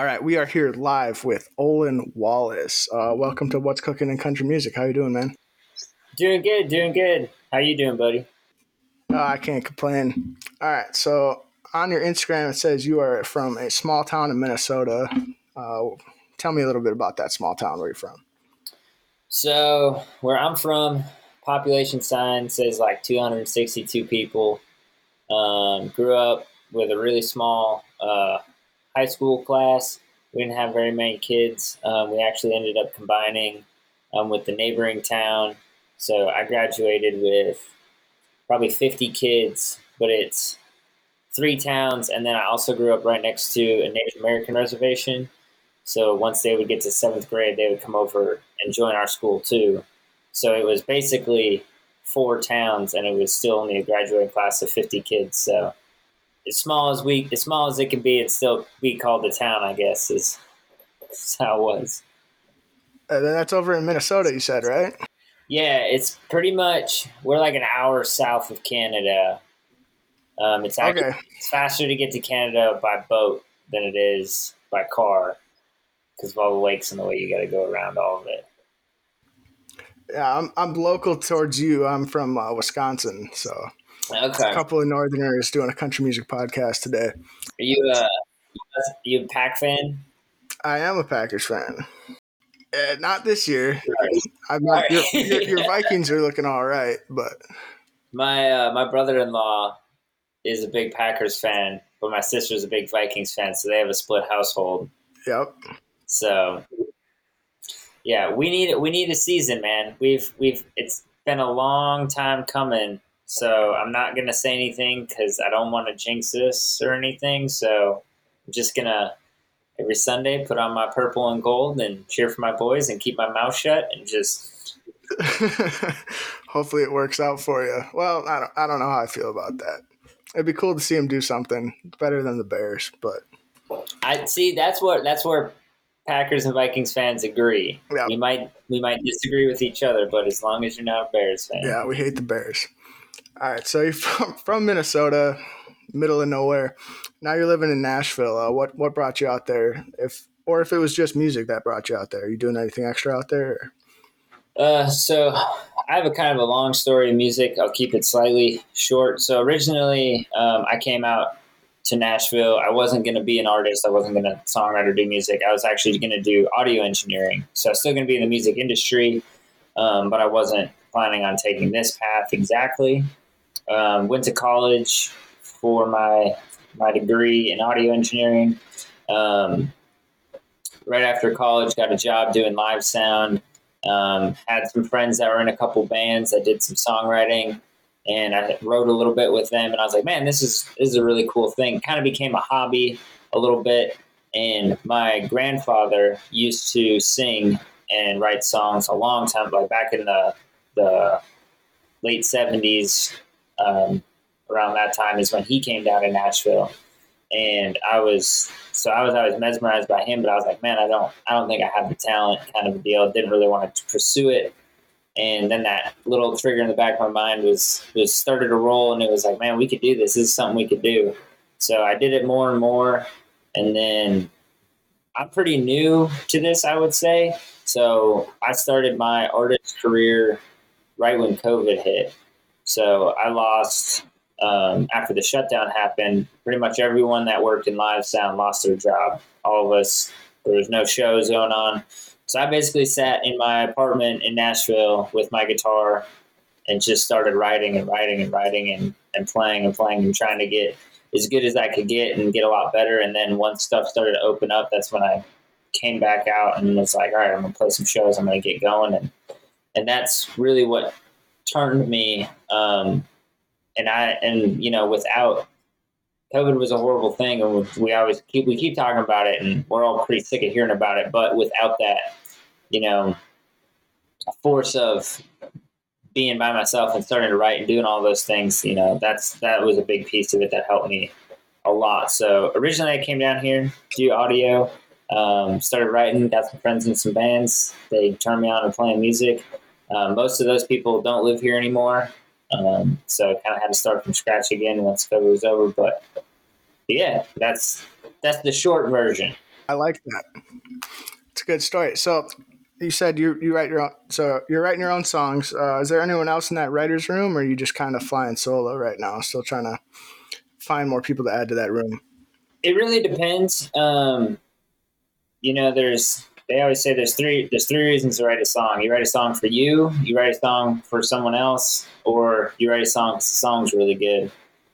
All right, we are here live with Olin Wallace. Uh, welcome to What's Cooking in Country Music. How you doing, man? Doing good, doing good. How you doing, buddy? Uh, I can't complain. All right, so on your Instagram it says you are from a small town in Minnesota. Uh, tell me a little bit about that small town. Where you're from? So where I'm from, population sign says like 262 people. Um, grew up with a really small uh, high school class. We didn't have very many kids. Um, we actually ended up combining um, with the neighboring town. So I graduated with probably 50 kids, but it's three towns. And then I also grew up right next to a Native American reservation. So once they would get to seventh grade, they would come over and join our school too. So it was basically four towns, and it was still only a graduating class of 50 kids. So as small as we, as small as it can be, it still be called the town. I guess is, is how it was. And then that's over in Minnesota, you said, right? Yeah, it's pretty much we're like an hour south of Canada. Um, it's actually Okay. it's faster to get to Canada by boat than it is by car because of all the lakes and the way you got to go around all of it. Yeah, I'm, I'm local towards you. I'm from uh, Wisconsin, so Okay, a couple of northerners doing a country music podcast today. are you uh, you a Pack fan? I am a Packers fan. Uh, not this year. I'm Right. your, your, your Vikings are looking all right, but My uh, my brother in law is a big Packers fan, but my sister's a big Vikings fan, so they have a split household. yep. So yeah, we need we need a season, man. We've we've it's been a long time coming. So I'm not gonna say anything because I don't want to jinx this or anything. So I'm just gonna every Sunday put on my purple and gold and cheer for my boys and keep my mouth shut and just Hopefully it works out for you. Well, I don't, I don't know how I feel about that. It'd be cool to see him do something better than the Bears, but I see that's what that's where Packers and Vikings fans agree. Yeah. We might we might disagree with each other, but as long as you're not a Bears fan, yeah, we hate the Bears. All right, so you're from, from Minnesota, middle of nowhere. Now you're living in Nashville. Uh, what what brought you out there? If or if it was just music that brought you out there, are you doing anything extra out there? Uh, so I have a kind of a long story of music. I'll keep it slightly short. So originally, um, I came out to Nashville. I wasn't going to be an artist. I wasn't going to songwriter do music. I was actually going to do audio engineering. So I was still going to be in the music industry, um, but I wasn't planning on taking this path exactly. Um, went to college for my my degree in audio engineering. Um, right after college, got a job doing live sound. Um, had some friends that were in a couple bands that did some songwriting, and I wrote a little bit with them. And I was like, man, this is this is a really cool thing. Kind of became a hobby a little bit. And my grandfather used to sing and write songs a long time, like back in the the late seventies. Um, around that time is when he came down to Nashville, and I was so I was always mesmerized by him, but I was like, man, I don't, I don't think I have the talent, kind of a deal. Didn't really want to pursue it, and then that little trigger in the back of my mind was was started to roll, and it was like, man, we could do this. This is something we could do. So I did it more and more, and then I'm pretty new to this, I would say. So I started my artist career right when COVID hit. So I lost um, after the shutdown happened, pretty much everyone that worked in live sound lost their job. All of us. There was no shows going on. So I basically sat in my apartment in Nashville with my guitar and just started writing and writing and writing and, and playing and playing and trying to get as good as I could get and get a lot better. And then once stuff started to open up, that's when I came back out and was like, all right, I'm gonna play some shows. I'm gonna get going. And and that's really what turned me. Um, and I and you know without COVID was a horrible thing, and we always keep we keep talking about it, and we're all pretty sick of hearing about it. But without that, you know, force of being by myself and starting to write and doing all those things, you know, that's that was a big piece of it that helped me a lot. So originally, I came down here to do audio, um, started writing, got some friends in some bands. They turned me on to playing music. Um, most of those people don't live here anymore. Um, so I kind of had to start from scratch again once COVID was over. But, but yeah, that's that's the short version. I like that. It's a good story. So you said you you write your own. So you're writing your own songs. Uh, is there anyone else in that writers' room, or are you just kind of flying solo right now? Still trying to find more people to add to that room. It really depends. Um, you know, there's they always say there's three there's three reasons to write a song. You write a song for you, you write a song for someone else, or you write a song. Because the song's really good,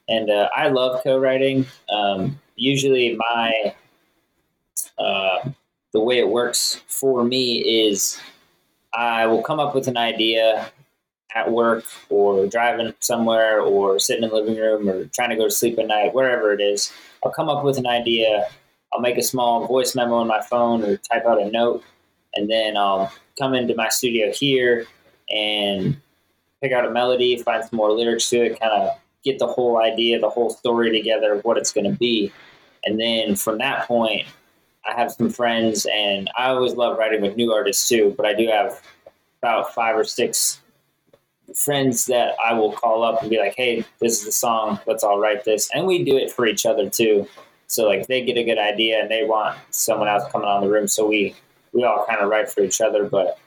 and uh, I love co-writing. Um, usually, my uh, the way it works for me is I will come up with an idea at work or driving somewhere or sitting in the living room or trying to go to sleep at night, wherever it is. I'll come up with an idea. I'll make a small voice memo on my phone or type out a note, and then I'll come into my studio here and pick out a melody, find some more lyrics to it, kind of get the whole idea, the whole story together of what it's going to be. And then from that point, I have some friends, and I always love writing with new artists too. But I do have about five or six friends that I will call up and be like, "Hey, this is the song. Let's all write this." And we do it for each other too. So like they get a good idea and they want someone else coming on the room, so we we all kind of write for each other. But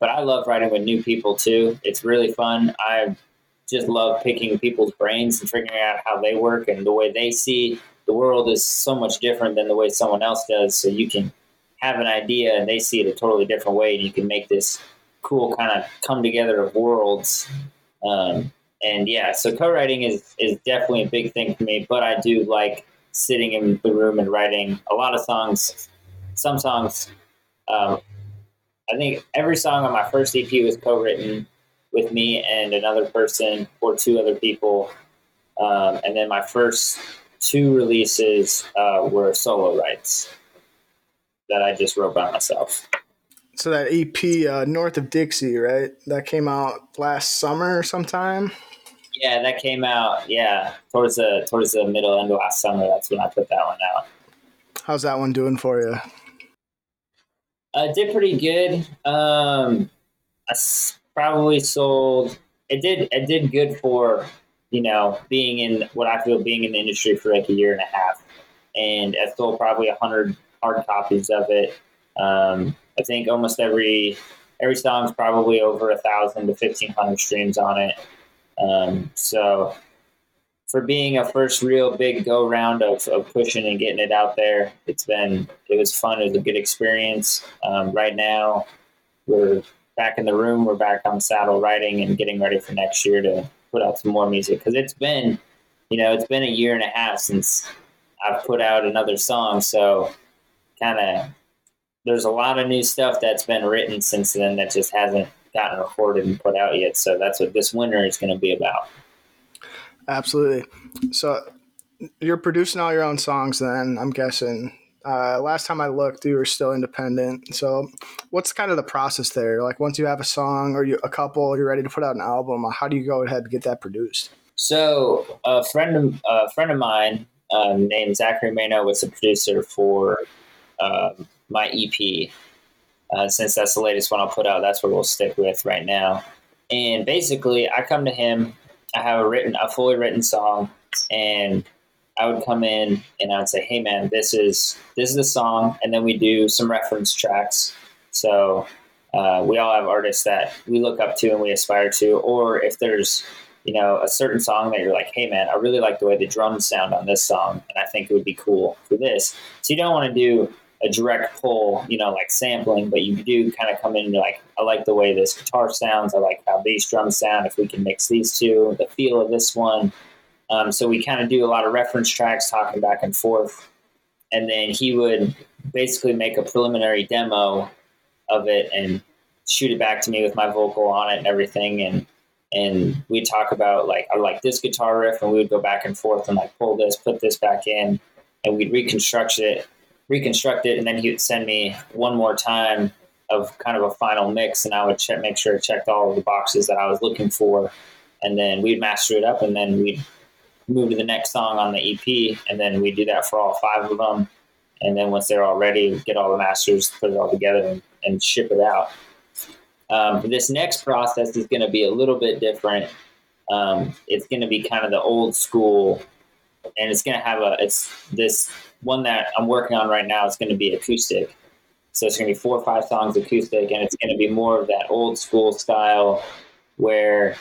but I love writing with new people too. It's really fun. I just love picking people's brains and figuring out how they work and the way they see the world is so much different than the way someone else does. So you can have an idea and they see it a totally different way, and you can make this cool kind of come together of worlds. Um, and yeah, so co-writing is is definitely a big thing for me. But I do like sitting in the room and writing a lot of songs. Some songs, um, I think every song on my first EP was co-written with me and another person or two other people. Um, and then my first two releases uh, were solo rights that I just wrote by myself. So that EP, uh, North of Dixie, right? That came out last summer sometime. Yeah, that came out. Yeah, towards the towards the middle end of last summer. That's when I put that one out. How's that one doing for you? Uh, did pretty good. Um, I probably sold. It did. It did good for you know, being in what I feel being in the industry for like a year and a half, and I sold probably a hundred hard copies of it. Um, I think almost every every song's probably over a thousand to fifteen hundred streams on it. Um, so for being a first real big go round of, of pushing and getting it out there, it's been it was fun. It was a good experience. Um, right now, we're back in the room. We're back on saddle riding and getting ready for next year to put out some more music because it's been, you know, it's been a year and a half since I've put out another song. So kind of there's a lot of new stuff that's been written since then that just hasn't gotten recorded and put out yet. So that's what this winter is going to be about. Absolutely. So you're producing all your own songs then, I'm guessing. Uh, last time I looked, you were still independent. So, what's kind of the process there? Like, once you have a song or you, a couple, you're ready to put out an album. How do you go ahead and get that produced? So, a friend of a friend of mine um, named Zachary Mano was the producer for um, my EP. Uh, since that's the latest one I'll put out, that's what we'll stick with right now. And basically, I come to him. I have a written, a fully written song, and I would come in and I'd say, "Hey, man, this is this is the song," and then we do some reference tracks. So uh, we all have artists that we look up to and we aspire to, or if there's you know a certain song that you're like, "Hey, man, I really like the way the drums sound on this song, and I think it would be cool for this." So you don't want to do a direct pull, you know, like sampling, but you do kind of come in and like, I like the way this guitar sounds. I like how these drums sound. If we can mix these two, the feel of this one, um, so we kind of do a lot of reference tracks, talking back and forth, and then he would basically make a preliminary demo of it and shoot it back to me with my vocal on it and everything, and and we talk about like I like this guitar riff, and we would go back and forth and like pull this, put this back in, and we'd reconstruct it, reconstruct it, and then he would send me one more time of kind of a final mix, and I would check, make sure I checked all of the boxes that I was looking for, and then we'd master it up, and then we'd move to the next song on the EP, and then we'd do that for all five of them. And then once they're all ready, get all the masters, put it all together, and, and ship it out. Um, this next process is going to be a little bit different. Um, it's going to be kind of the old school, and it's going to have a it's this one that I'm working on right now is going to be acoustic. So it's going to be four or five songs acoustic, and it's going to be more of that old school style where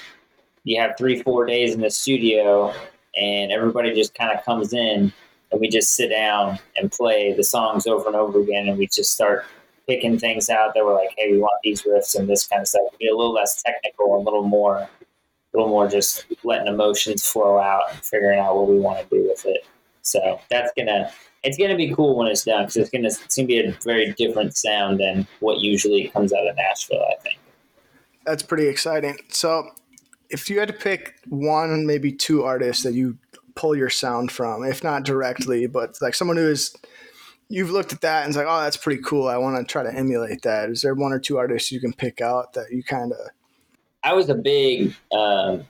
you have three, four days in the studio, and everybody just kind of comes in, and we just sit down and play the songs over and over again, and we just start picking things out that we're like, hey, we want these riffs and this kind of stuff. Be a little less technical, a little more, a little more just letting emotions flow out and figuring out what we want to do with it. So that's gonna it's gonna be cool when it's done because it's gonna it's gonna be a very different sound than what usually comes out of Nashville. I think. That's pretty exciting. So, if you had to pick one, maybe two artists that you pull your sound from, if not directly, but like someone who is you've looked at that and it's like, oh, that's pretty cool. I want to try to emulate that. Is there one or two artists you can pick out that you kind of? I was a big um,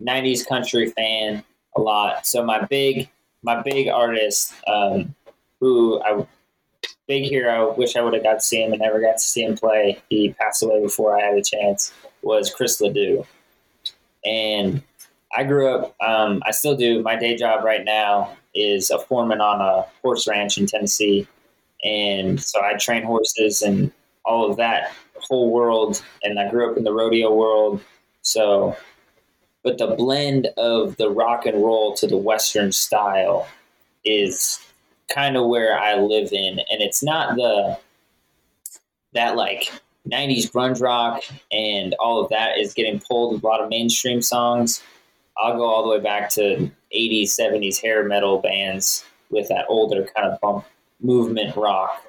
'90s country fan a lot. So my big my big artist, um, who I big hero, wish I would have got to see him and never got to see him play. He passed away before I had a chance. Was Chris LeDoux, and I grew up. Um, I still do. My day job right now is a foreman on a horse ranch in Tennessee, and so I train horses and all of that whole world. And I grew up in the rodeo world, so but the blend of the rock and roll to the western style is kind of where I live in, and it's not the that like 90s grunge rock and all of that is getting pulled with a lot of mainstream songs. I'll go all the way back to 80s, 70s hair metal bands with that older kind of bump movement rock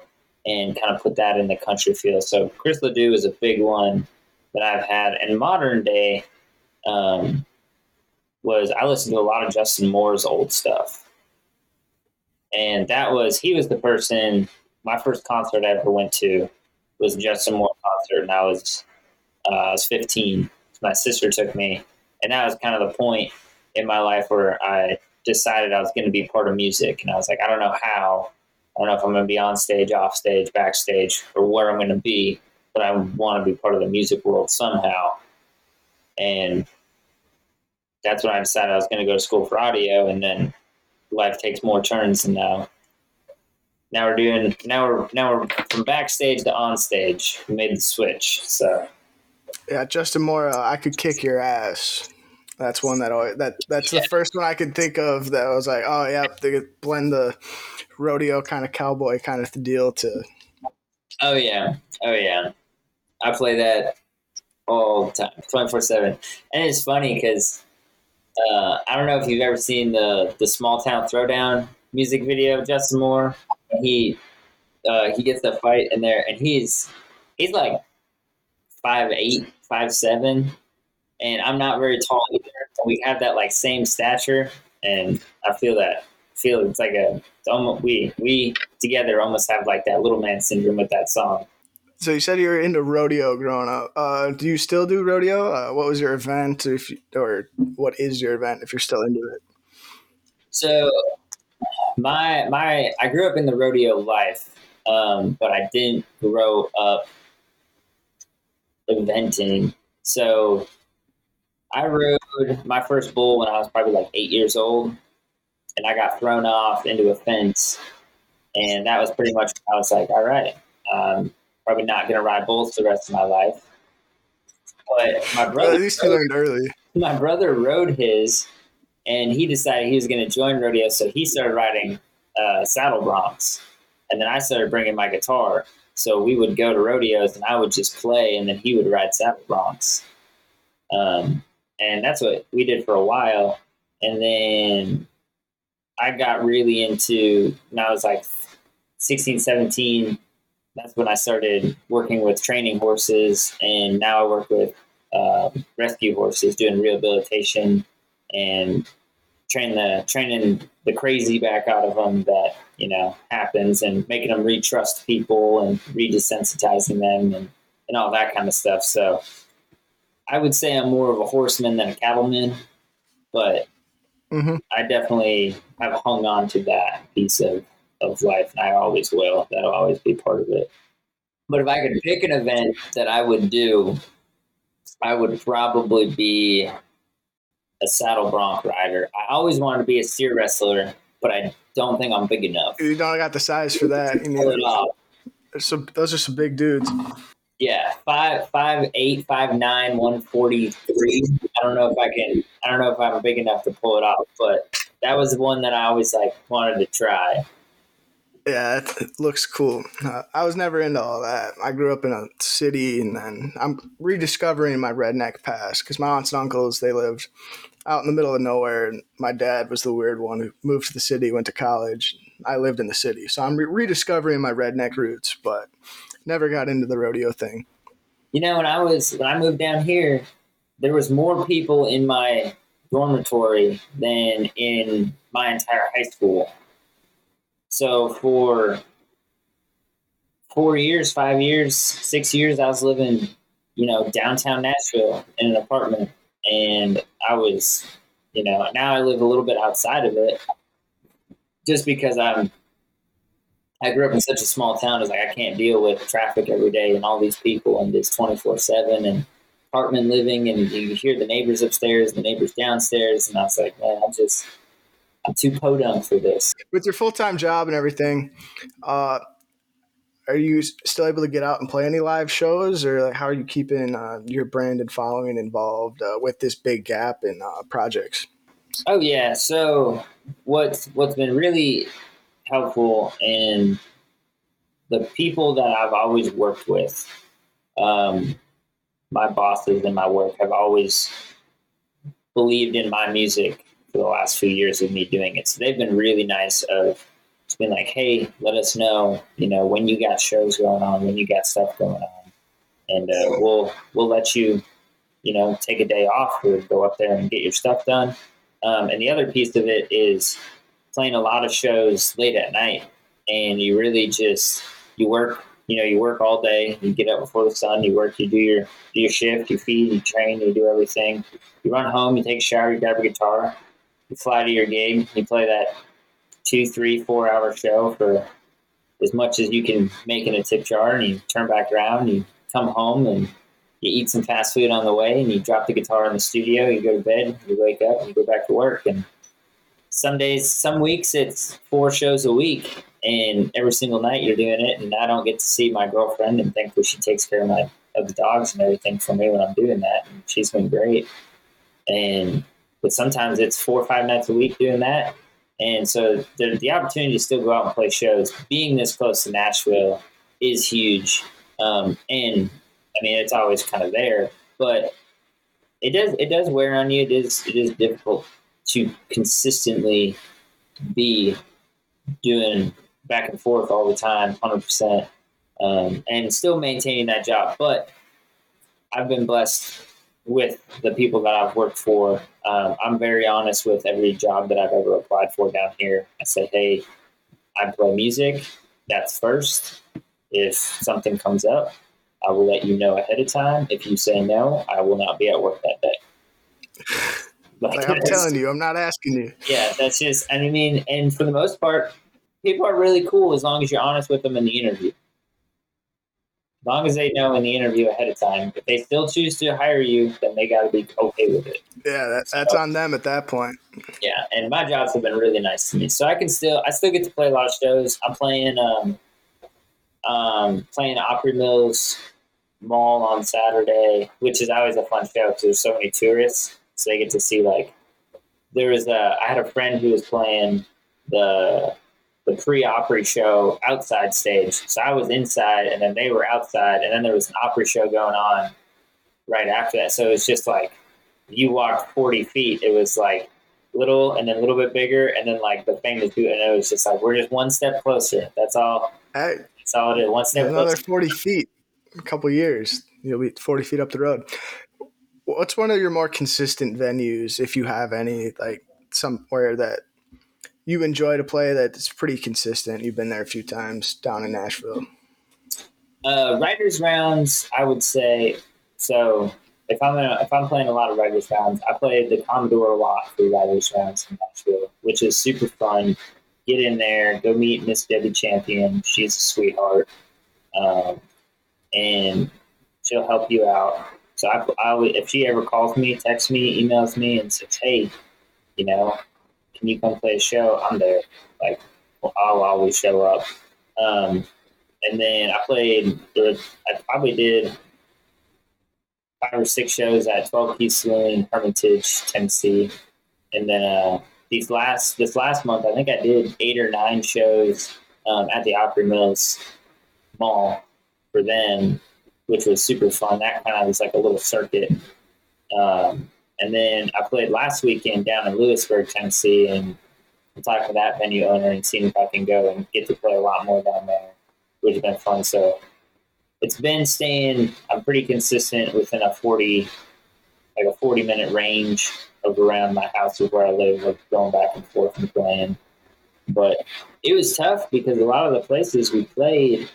and kind of put that in the country feel. So Chris LeDoux is a big one that I've had. And modern day, um, was I listened to a lot of Justin Moore's old stuff. And that was, he was the person, my first concert I ever went to was Justin Moore concert. And I was, uh, I was 15. My sister took me. And that was kind of the point in my life where I decided I was going to be part of music. And I was like, I don't know how. I don't know if I'm going to be on stage, off stage, backstage, or where I'm going to be, but I want to be part of the music world somehow. And that's when I decided I was going to go to school for audio, and then life takes more turns, and now now we're doing now we're now we're from backstage to on stage. We made the switch, so yeah, Justin Moore, I could kick your ass. That's one that always that that's yeah. the first one I could think of that I was like, oh yeah, they blend the rodeo kind of cowboy kind of deal to. Oh yeah, oh yeah, I play that all the time, twenty four seven, and it's funny because uh, I don't know if you've ever seen the the Small Town Throwdown music video of Justin Moore. He uh, he gets the fight in there, and he's he's like five eight, five seven, and I'm not very tall either. We have that like same stature, and I feel that feel it's like a it's almost we we together almost have like that little man syndrome with that song. So you said you were into rodeo growing up. Uh, do you still do rodeo? Uh, what was your event, if you, or what is your event if you're still into it? So my my I grew up in the rodeo life, um, but I didn't grow up eventing. So I rode my first bull when I was probably like eight years old, and I got thrown off into a fence, and that was pretty much I was like, all right. Um, probably not going to ride bulls the rest of my life. But my brother, well, at least you learned early. My brother rode his, and he decided he was going to join rodeo, so he started riding uh, saddle broncs, and then I started bringing my guitar. So we would go to rodeos, and I would just play, and then he would ride saddle broncs. Um, and that's what we did for a while, and then I got really into. When I was like 16, 17 that's when I started working with training horses, and now I work with uh, rescue horses, doing rehabilitation and train the training the crazy back out of them that you know happens, and making them retrust people and redesensitizing them and and all that kind of stuff. So I would say I'm more of a horseman than a cattleman, but mm-hmm. I definitely have hung on to that piece of of life, and I always will. That'll always be part of it. But if I could pick an event that I would do, I would probably be a saddle bronc rider. I always wanted to be a steer wrestler but I don't think I'm big enough. You don't got the size for that. You Pull it need, off. some, those are some big dudes. Yeah, five five eight, five nine, one forty three. I don't know if I can. I don't know if I'm big enough to pull it off, but that was one that I always like wanted to try. Yeah, it, looks cool. Uh, I was never into all that. I grew up in a city, and then I'm rediscovering my redneck past because my aunts and uncles they lived out in the middle of nowhere, and my dad was the weird one who moved to the city, went to college. I lived in the city, so I'm re- rediscovering my redneck roots, but never got into the rodeo thing. You know, when I was when I moved down here, there was more people in my dormitory than in my entire high school. So for four years, five years, six years, I was living, you know, downtown Nashville in an apartment, and I was, you know, now I live a little bit outside of it, just because I'm. I grew up in such a small town. It's like I can't deal with traffic every day and all these people and this twenty four seven and apartment living and you hear the neighbors upstairs, the neighbors downstairs, and I was like, man, I'm just Too podunk for this. With your full time job and everything, uh, are you still able to get out and play any live shows, or like, how are you keeping uh, your brand and following involved uh, with this big gap in uh, projects? Oh yeah. So what's what's been really helpful in the people that I've always worked with, um, my bosses and my work have always believed in my music for the last few years of me doing it. So they've been really nice of it's been like, hey, let us know, you know, when you got shows going on, when you got stuff going on, and uh, we'll we'll let you, you know, take a day off or go up there and get your stuff done. Um, and the other piece of it is playing a lot of shows late at night, and you really just you work. You know, you work all day. You get up before the sun. You work. You do your do your shift. You feed. You train. You do everything. You run home. You take a shower. You grab a guitar. You fly to your gig. You play that two, three, four hour show for as much as you can make in a tip jar, and you turn back around. You come home and you eat some fast food on the way, and you drop the guitar in the studio. You go to bed. You wake up. And you go back to work. And some days, some weeks, it's four shows a week, and every single night you're doing it. And I don't get to see my girlfriend, and thankfully she takes care of my of the dogs and everything for me when I'm doing that. And she's been great. And but sometimes it's four or five nights a week doing that. And so the, the opportunity to still go out and play shows, being this close to Nashville, is huge. Um, and I mean, it's always kind of there, but it does it does wear on you. It is it is difficult to consistently be doing back and forth all the time, hundred percent, um, and still maintaining that job. But I've been blessed with the people that I've worked for. Um, I'm very honest with every job that I've ever applied for down here. I say, hey, I play music. That's first. If something comes up, I will let you know ahead of time. If you say no, I will not be at work that day. Like, Like I'm telling you, I'm not asking you. yeah, that's just, I mean, and for the most part, people are really cool as long as you're honest with them in the interview. Long as they know in the interview ahead of time. If they still choose to hire you, then they got to be okay with it. Yeah, that, that's on them at that point. Yeah, and my jobs have been really nice to me. So I can still, I still get to play a lot of shows. I'm playing, um, um, playing Opry Mills Mall on Saturday, which is always a fun show because there's so many tourists, so they get to see like. There was a, I had a friend who was playing the the pre Opry show outside stage, so I was inside, and then they were outside, and then there was an Opry show going on right after that. So it was just like you walked 40 feet, it was like little and then a little bit bigger, and then like the thing was doing, and it was just like we're just one step closer. That's all. Hey, That's all it is. One step another closer. 40 feet, a couple years, you'll be 40 feet up the road. What's one of your more consistent venues, if you have any, like somewhere that you enjoy to play that's pretty consistent? You've been there a few times down in Nashville. Uh, writers rounds, I would say. So if I'm if I'm playing a lot of writers rounds, I play the Commodore a lot for writers rounds in Nashville, which is super fun. Get in there, go meet Miss Debbie Champion. She's a sweetheart, um, and she'll help you out. So I, I if she ever calls me, texts me, emails me, and says, "Hey, you know, can you come play a show? I'm there. Like, I'll always show up. Um, and then I played. I probably did five or six shows at 12 Key Saloon, in Hermitage, Tennessee, and then uh, these last this last month, I think I did eight or nine shows um, at the Opry Mills Mall for them, which was super fun. That kind of was like a little circuit. Um, and then I played last weekend down in Lewisburg, Tennessee, and I'm talking to that venue owner and seeing if I can go and get to play a lot more down there, which has been fun. So it's been staying. I'm pretty consistent within a 40, like a 40 minute range of around my house of where I live, of going back and forth and playing. But it was tough because a lot of the places we played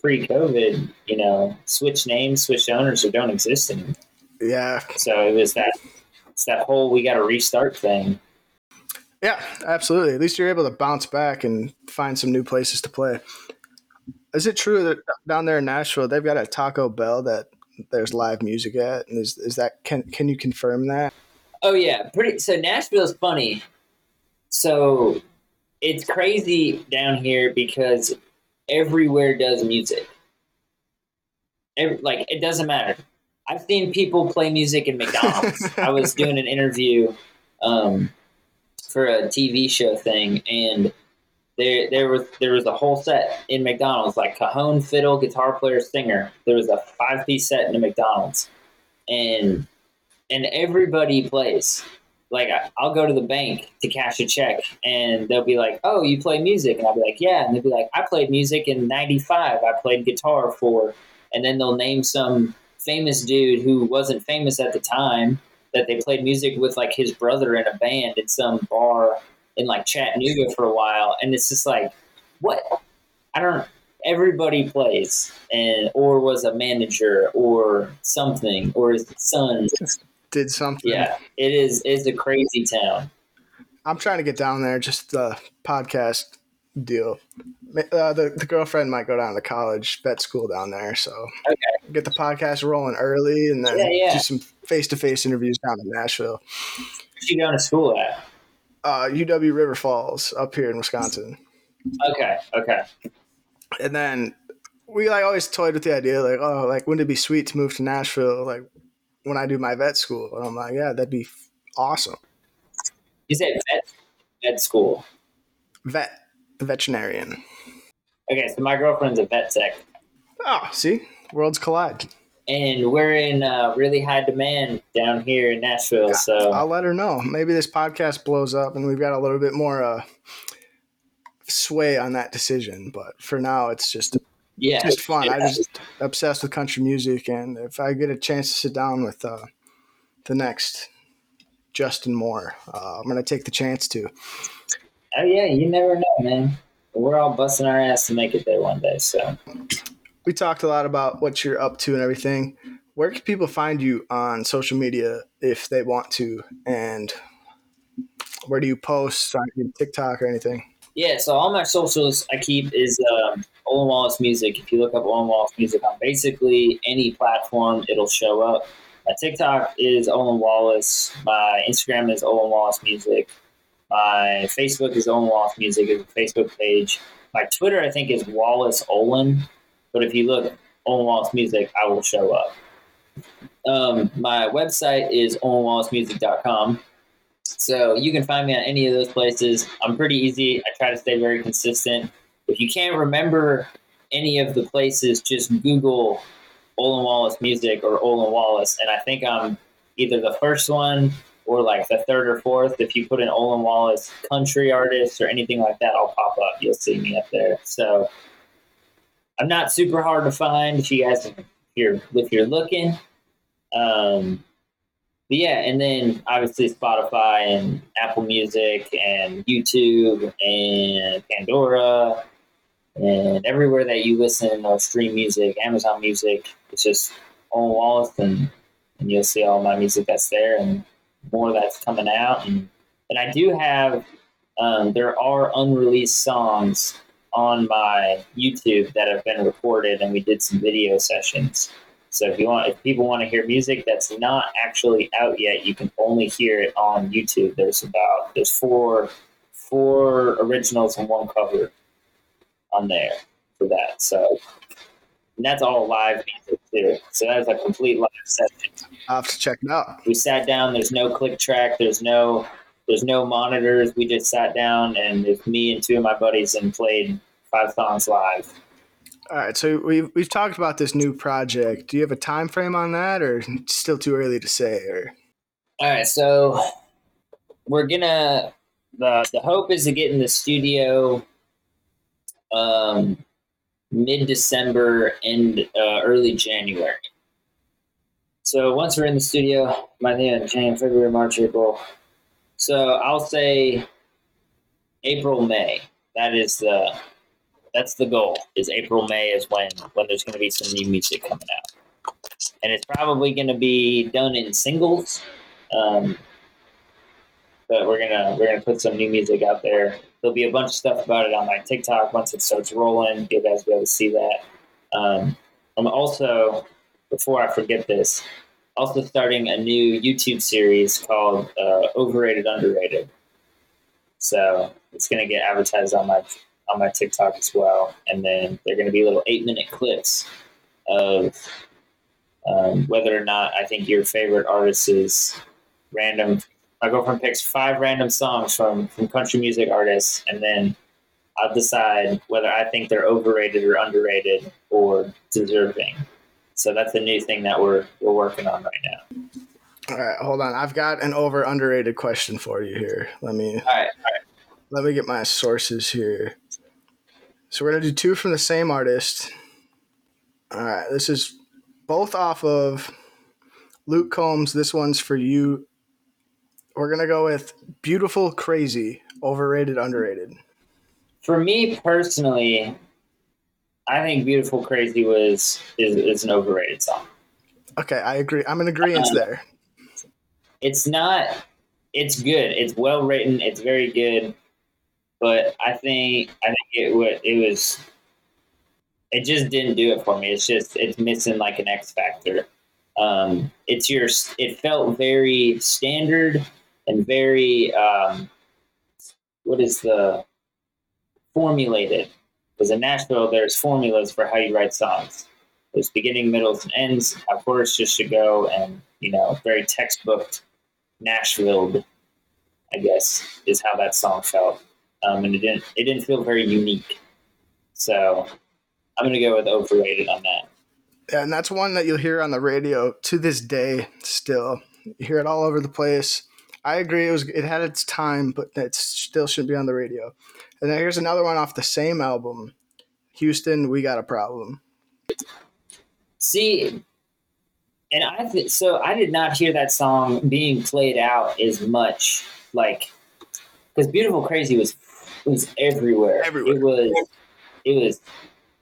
pre-COVID, you know, switch names, switch owners, or don't exist anymore. Yeah. So it was that it's that whole we got to restart thing. Yeah, absolutely. At least you're able to bounce back and find some new places to play. Is it true that down there in Nashville they've got a Taco Bell that there's live music at? And is is that can can you confirm that? Oh yeah, pretty. So Nashville's funny. So it's crazy down here because everywhere does music. Every, like it doesn't matter. I've seen people play music in McDonald's. I was doing an interview um, for a TV show thing, and there there was there was a whole set in McDonald's, like cajon, fiddle, guitar player, singer. There was a five piece set in a McDonald's, and and everybody plays. Like I'll go to the bank to cash a check, and they'll be like, "Oh, you play music?" And I'll be like, "Yeah." And they'll be like, "I played music in '95. I played guitar for," and then they'll name some famous dude who wasn't famous at the time that they played music with, like his brother in a band in some bar in like Chattanooga for a while, and it's just like, what? I don't. Everybody plays, and or was a manager or something, or his son did something. Yeah, it is. It's a crazy town. I'm trying to get down there. Just the podcast deal. Uh, the the girlfriend might go down to college vet school down there, so okay. get the podcast rolling early, and then yeah, yeah. do some face to face interviews down in Nashville. Where's she going to school at? Uh, UW River Falls up here in Wisconsin. Okay, okay. And then we like always toyed with the idea, like, oh, like wouldn't it be sweet to move to Nashville, like when I do my vet school? And I'm like, yeah, that'd be awesome. You said vet vet school. Vet, the veterinarian. Okay, so my girlfriend's a vet tech. Oh, see, worlds collide. And we're in uh, really high demand down here in Nashville. So I'll let her know. Maybe this podcast blows up and we've got a little bit more uh, sway on that decision. But for now, it's just yeah, just fun. I'm just obsessed with country music, and if I get a chance to sit down with uh, the next Justin Moore, uh, I'm gonna take the chance to. Oh yeah, you never know, man. We're all busting our ass to make it there one day. So we talked a lot about what you're up to and everything. Where can people find you on social media if they want to? And where do you post on TikTok or anything? Yeah, so all my socials I keep is um, Olin Wallace Music. If you look up Olin Wallace Music on basically any platform, it'll show up. My TikTok is Olin Wallace. My Instagram is Olin Wallace Music. My Facebook is Olin Wallace Music. Is a Facebook page. My Twitter, I think, is Wallace Olin. But if you look Olin Wallace Music, I will show up. Um, my website is olinwallacemusic.com. So you can find me on any of those places. I'm pretty easy. I try to stay very consistent. If you can't remember any of the places, just Google Olin Wallace music or Olin Wallace, and I think I'm either the first one or like the third or fourth. If you put in Olin Wallace country artist or anything like that, I'll pop up. You'll see me up there. So I'm not super hard to find if you guys here if you're looking. Um, but yeah, and then obviously Spotify and Apple Music and YouTube and Pandora and everywhere that you listen or stream music, Amazon Music, it's just Olin Wallace and, and you'll see all my music that's there and more that's coming out. And, and I do have, um, there are unreleased songs on my YouTube that have been recorded and we did some video sessions. So if you want, if people want to hear music that's not actually out yet, you can only hear it on YouTube. There's about there's four four originals and one cover on there for that. So and that's all live music too. So was a complete live session. I'll have to check it out. We sat down. There's no click track. There's no there's no monitors. We just sat down and it's me and two of my buddies and played five songs live. All right, so we've we've talked about this new project. Do you have a time frame on that, or still too early to say? Or all right, so we're gonna the the hope is to get in the studio um, mid December and uh, early January. So once we're in the studio, by the end, January, February, March, April. So I'll say April, May. That is the that's the goal. Is April, May is when when there's going to be some new music coming out, and it's probably going to be done in singles. Um, but we're gonna we're gonna put some new music out there. There'll be a bunch of stuff about it on my TikTok once it starts rolling. You guys will be able to see that. Um, I'm also before I forget this, also starting a new YouTube series called uh, Overrated Underrated. So it's gonna get advertised on my on my TikTok as well, and then they're gonna be little eight minute clips of um, whether or not I think your favorite artist is random my girlfriend picks five random songs from from country music artists, and then I'll decide whether I think they're overrated or underrated or deserving. So that's a new thing that we're we're working on right now. All right, hold on. I've got an over underrated question for you here. Let me. All right, all right. Let me get my sources here. So we're gonna do two from the same artist. All right, this is both off of Luke Combs. This one's for you we're gonna go with beautiful, crazy, overrated, underrated. For me personally, I think "Beautiful Crazy" was is, is an overrated song. Okay, I agree. I'm in agreement um, there. It's not. It's good. It's well written. It's very good. But I think I think it was it was. It just didn't do it for me. It's just it's missing like an X factor. Um, it's your. It felt very standard and very um, what is the formulated because in Nashville there's formulas for how you write songs. There's beginning, middles, and ends. How choruses should go, and you know, very textbook Nashville. I guess is how that song felt, um, and it didn't it didn't feel very unique. So I'm gonna go with overrated on that. And that's one that you'll hear on the radio to this day. Still, you hear it all over the place. I agree. It was it had its time, but it still should be on the radio. And then here's another one off the same album, Houston. We got a problem. See, and I th- so I did not hear that song being played out as much, like because "Beautiful Crazy" was was everywhere. Everywhere. It was it was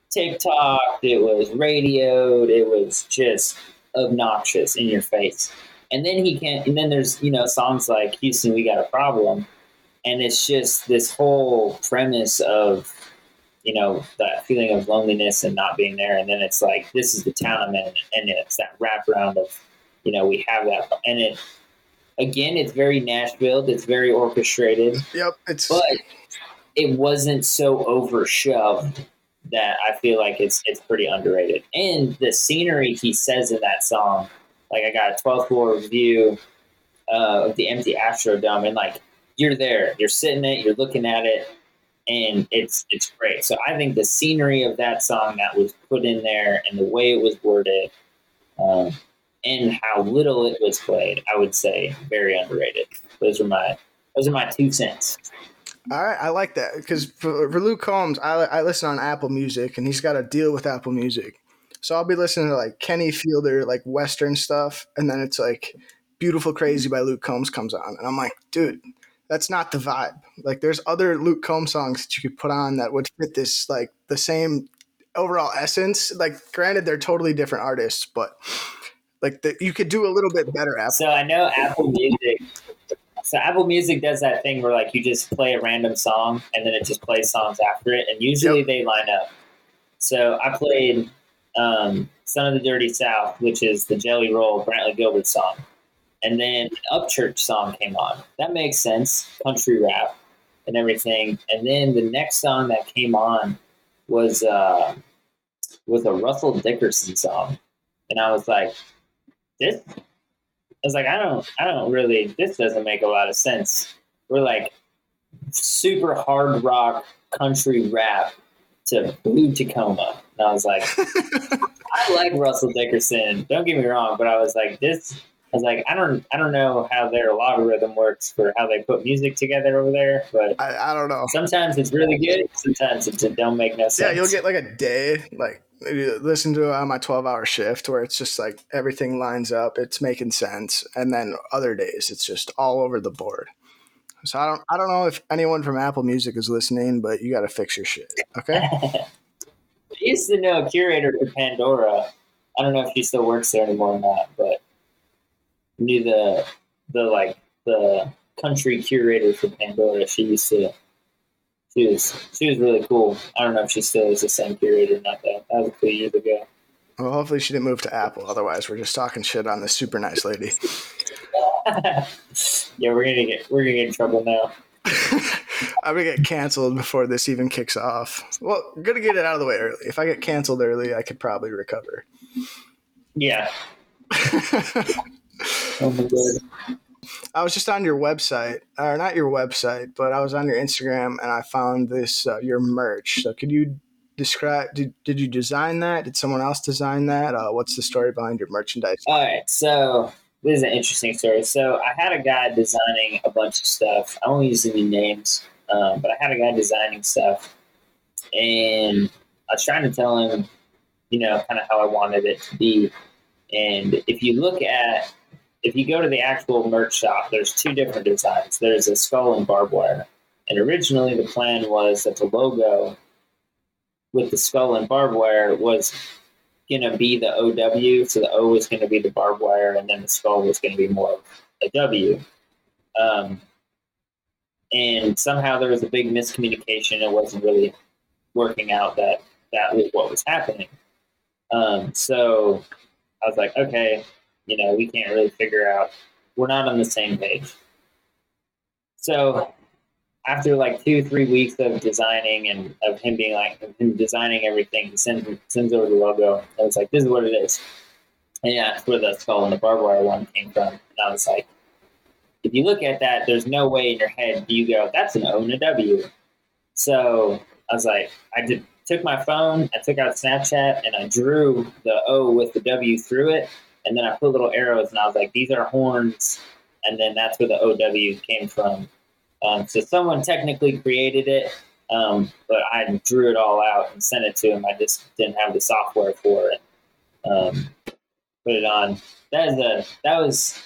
TikTok. It was radioed. It was just obnoxious in your face and then he can't and then there's you know songs like houston we got a problem. And it's just this whole premise of you know that feeling of loneliness and not being there. And then it's like this is the town i'm in. And it's that wraparound of you know we have that. And it again it's very nashville. It's very orchestrated. Yep it's but it wasn't so overshoved that i feel like it's it's pretty underrated. And the scenery he says in that song like I got a 12th floor view uh, of the empty Astrodome, and like you're there, you're sitting it, you're looking at it, and it's it's great. So I think the scenery of that song that was put in there and the way it was worded, um, and how little it was played, I would say very underrated. Those are my those are my two cents. All right, I like that because for, for Luke Combs, I, I listen on Apple Music, and he's got a deal with Apple Music. So I'll be listening to like Kenny Fielder, like Western stuff, and then it's like Beautiful Crazy by Luke Combs comes on. And I'm like, dude, that's not the vibe. Like there's other Luke Combs songs that you could put on that would fit this like the same overall essence. Like granted they're totally different artists, but like the, you could do a little bit better Apple. So I know Apple Music so Apple Music does that thing where like you just play a random song and then it just plays songs after it and usually yep. they line up. So I played um, Son of the Dirty South, which is the Jelly Roll Brantley Gilbert song. And then Upchurch song came on. That makes sense, country rap and everything. And then the next song that came on was uh, was a Russell Dickerson song, and I was like, this. I was like, I don't, I don't really. This doesn't make a lot of sense. We're like super hard rock country rap to Blue Tacoma, and I was like, I like Russell Dickerson. Don't get me wrong, but I was like, this. I was like, I don't, I don't know how their logarithm works for how they put music together over there, but I, I don't know. sometimes it's really good. Sometimes it don't make no sense. Yeah, you'll get like a day, like listen to it on my 12 hour shift where it's just like everything lines up, it's making sense. And then other days, it's just all over the board. So I don't, I don't know if anyone from Apple Music is listening, but you got to fix your shit. Okay. I used to know a curator for Pandora. I don't know if she still works there anymore or not, but I knew the the like the country curator for Pandora. She used to. She was she was really cool. I don't know if she still is the same curator or not. Though that was a few years ago. well, hopefully she didn't move to Apple. Otherwise, we're just talking shit on this super nice lady. Yeah, we're gonna get we're gonna get in trouble now. I'm gonna get canceled before this even kicks off. Well, I'm gonna get it out of the way early. If I get canceled early, I could probably recover. Yeah. Oh my god. I was just on your website, or not your website, but I was on your Instagram and I found this uh, your merch. So could you describe? Did, did you design that? Did someone else design that? Uh, what's the story behind your merchandise? All right, so this is an interesting story. So I had a guy designing a bunch of stuff. I won't use any names, um, but I had a guy designing stuff, and I was trying to tell him, you know, kind of how I wanted it to be. And if you look at, if you go to the actual merch shop, there's two different designs. There's a skull and barbed wire, and originally the plan was that the logo with the skull and barbed wire was going to be the OW. So the O was going to be the barbed wire, and then the skull was going to be more of a W. Um, and somehow there was a big miscommunication. It wasn't really working out that that was what was happening. Um, so I was like, okay, you know, we can't really figure out. We're not on the same page. So after like two, three weeks of designing and of him being like him designing everything, he sends sends over the logo. And I was like, this is what it is. And yeah, that's where the skull and the barbed wire one came from. And I was like, if you look at that, there's no way in your head you go, that's an O and a W. So I was like, I did took my phone, I took out Snapchat, and I drew the O with the W through it, and then I put little arrows, and I was like, these are horns, and then that's where the OW came from. Um, so someone technically created it, um, but I drew it all out and sent it to him. I just didn't have the software for it. Um, put it on. That is a that was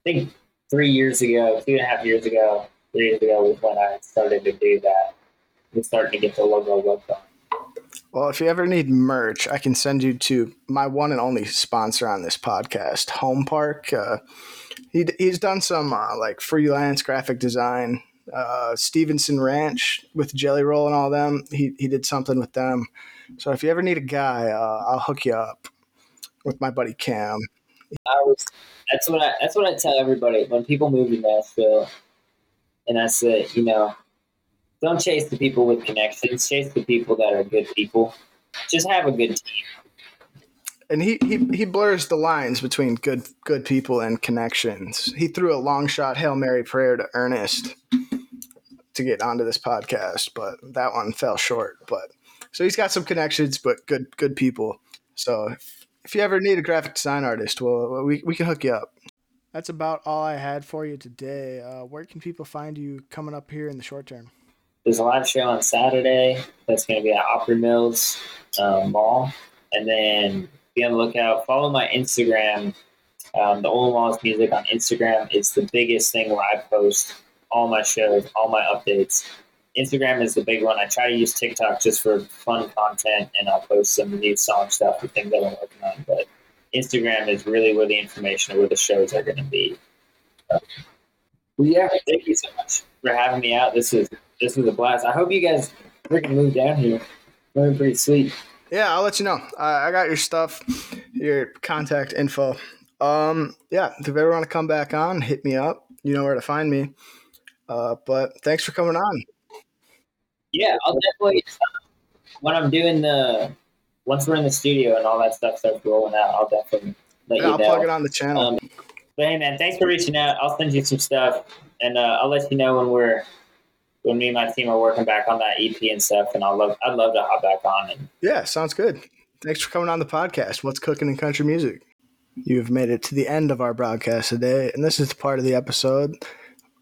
I think three years ago, two and a half years ago, three years ago was when I started to do that. We started to get the logo worked on. Well, if you ever need merch, I can send you to my one and only sponsor on this podcast, Home Park. Uh, he, he's done some uh, like freelance graphic design. Uh, Stevenson Ranch with Jelly Roll and all them. He, he did something with them. So if you ever need a guy, uh, I'll hook you up with my buddy Cam. I was that's what I that's what I tell everybody when people move to Nashville, and I say, you know, don't chase the people with connections. Chase the people that are good people. Just have a good team. and he, he he blurs the lines between good good people and connections. He threw a long shot hail mary prayer to Ernest to get onto this podcast, but that one fell short. But so he's got some connections, but good good people. So if, you ever need a graphic design artist, well, we we can hook you up. That's about all I had for you today. Uh, where can people find you coming up here in the short term? There's a live show on Saturday that's going to be at Opry Mills um, Mall, and then be on the lookout. Follow my Instagram. Um, the Olin Wallace Music on Instagram is the biggest thing where I post all my shows, all my updates. Instagram is the big one. I try to use TikTok just for fun content, and I'll post some new song stuff and things that I'm working on. But Instagram is really where the information of where the shows are going to be. Well, yeah, thank you so much for having me out. This was this was a blast. I hope you guys freaking move down here. Very pretty sweet. Yeah, I'll let you know. I, I got your stuff, your contact info. Um, yeah, if you ever want to come back on, hit me up. You know where to find me. Uh, but thanks for coming on. Yeah, I'll definitely when I'm doing the once we're in the studio and all that stuff starts rolling out, I'll definitely let you know. Yeah, you I'll know. plug it on the channel. Um, But hey, man, thanks for reaching out. I'll send you some stuff, and uh, I'll let you know when we're when me and my team are working back on that EP and stuff. And I'll love I'd love to hop back on. And Yeah, sounds good. Thanks for coming on the podcast. What's cooking in country music? You've made it to the end of our broadcast today, and this is the part of the episode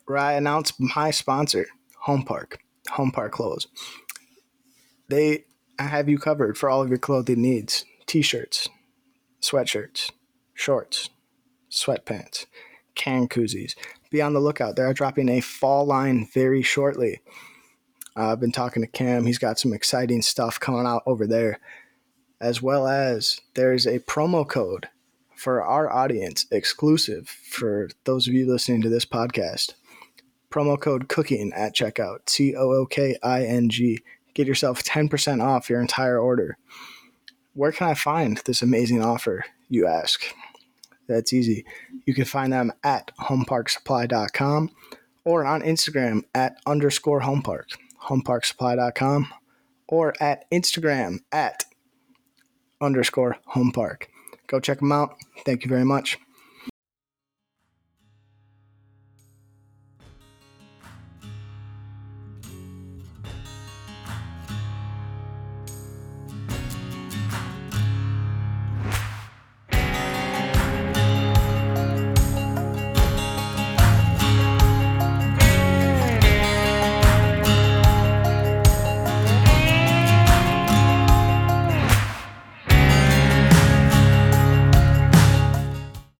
where I announce my sponsor, Home Park, Home Park Clothes. They have you covered for all of your clothing needs t-shirts, sweatshirts, shorts, sweatpants, can koozies. Be on the lookout. They are dropping a fall line very shortly. Uh, I've been talking to Cam. He's got some exciting stuff coming out over there, as well as there's a promo code for our audience exclusive for those of you listening to this podcast. Promo code cooking at checkout C O O K I N G. Get yourself 10% off your entire order. Where can I find this amazing offer, you ask? That's easy. You can find them at homeparksupply.com or on Instagram at underscore homepark, homeparksupply.com, or at Instagram at underscore homepark. Go check them out. Thank you very much.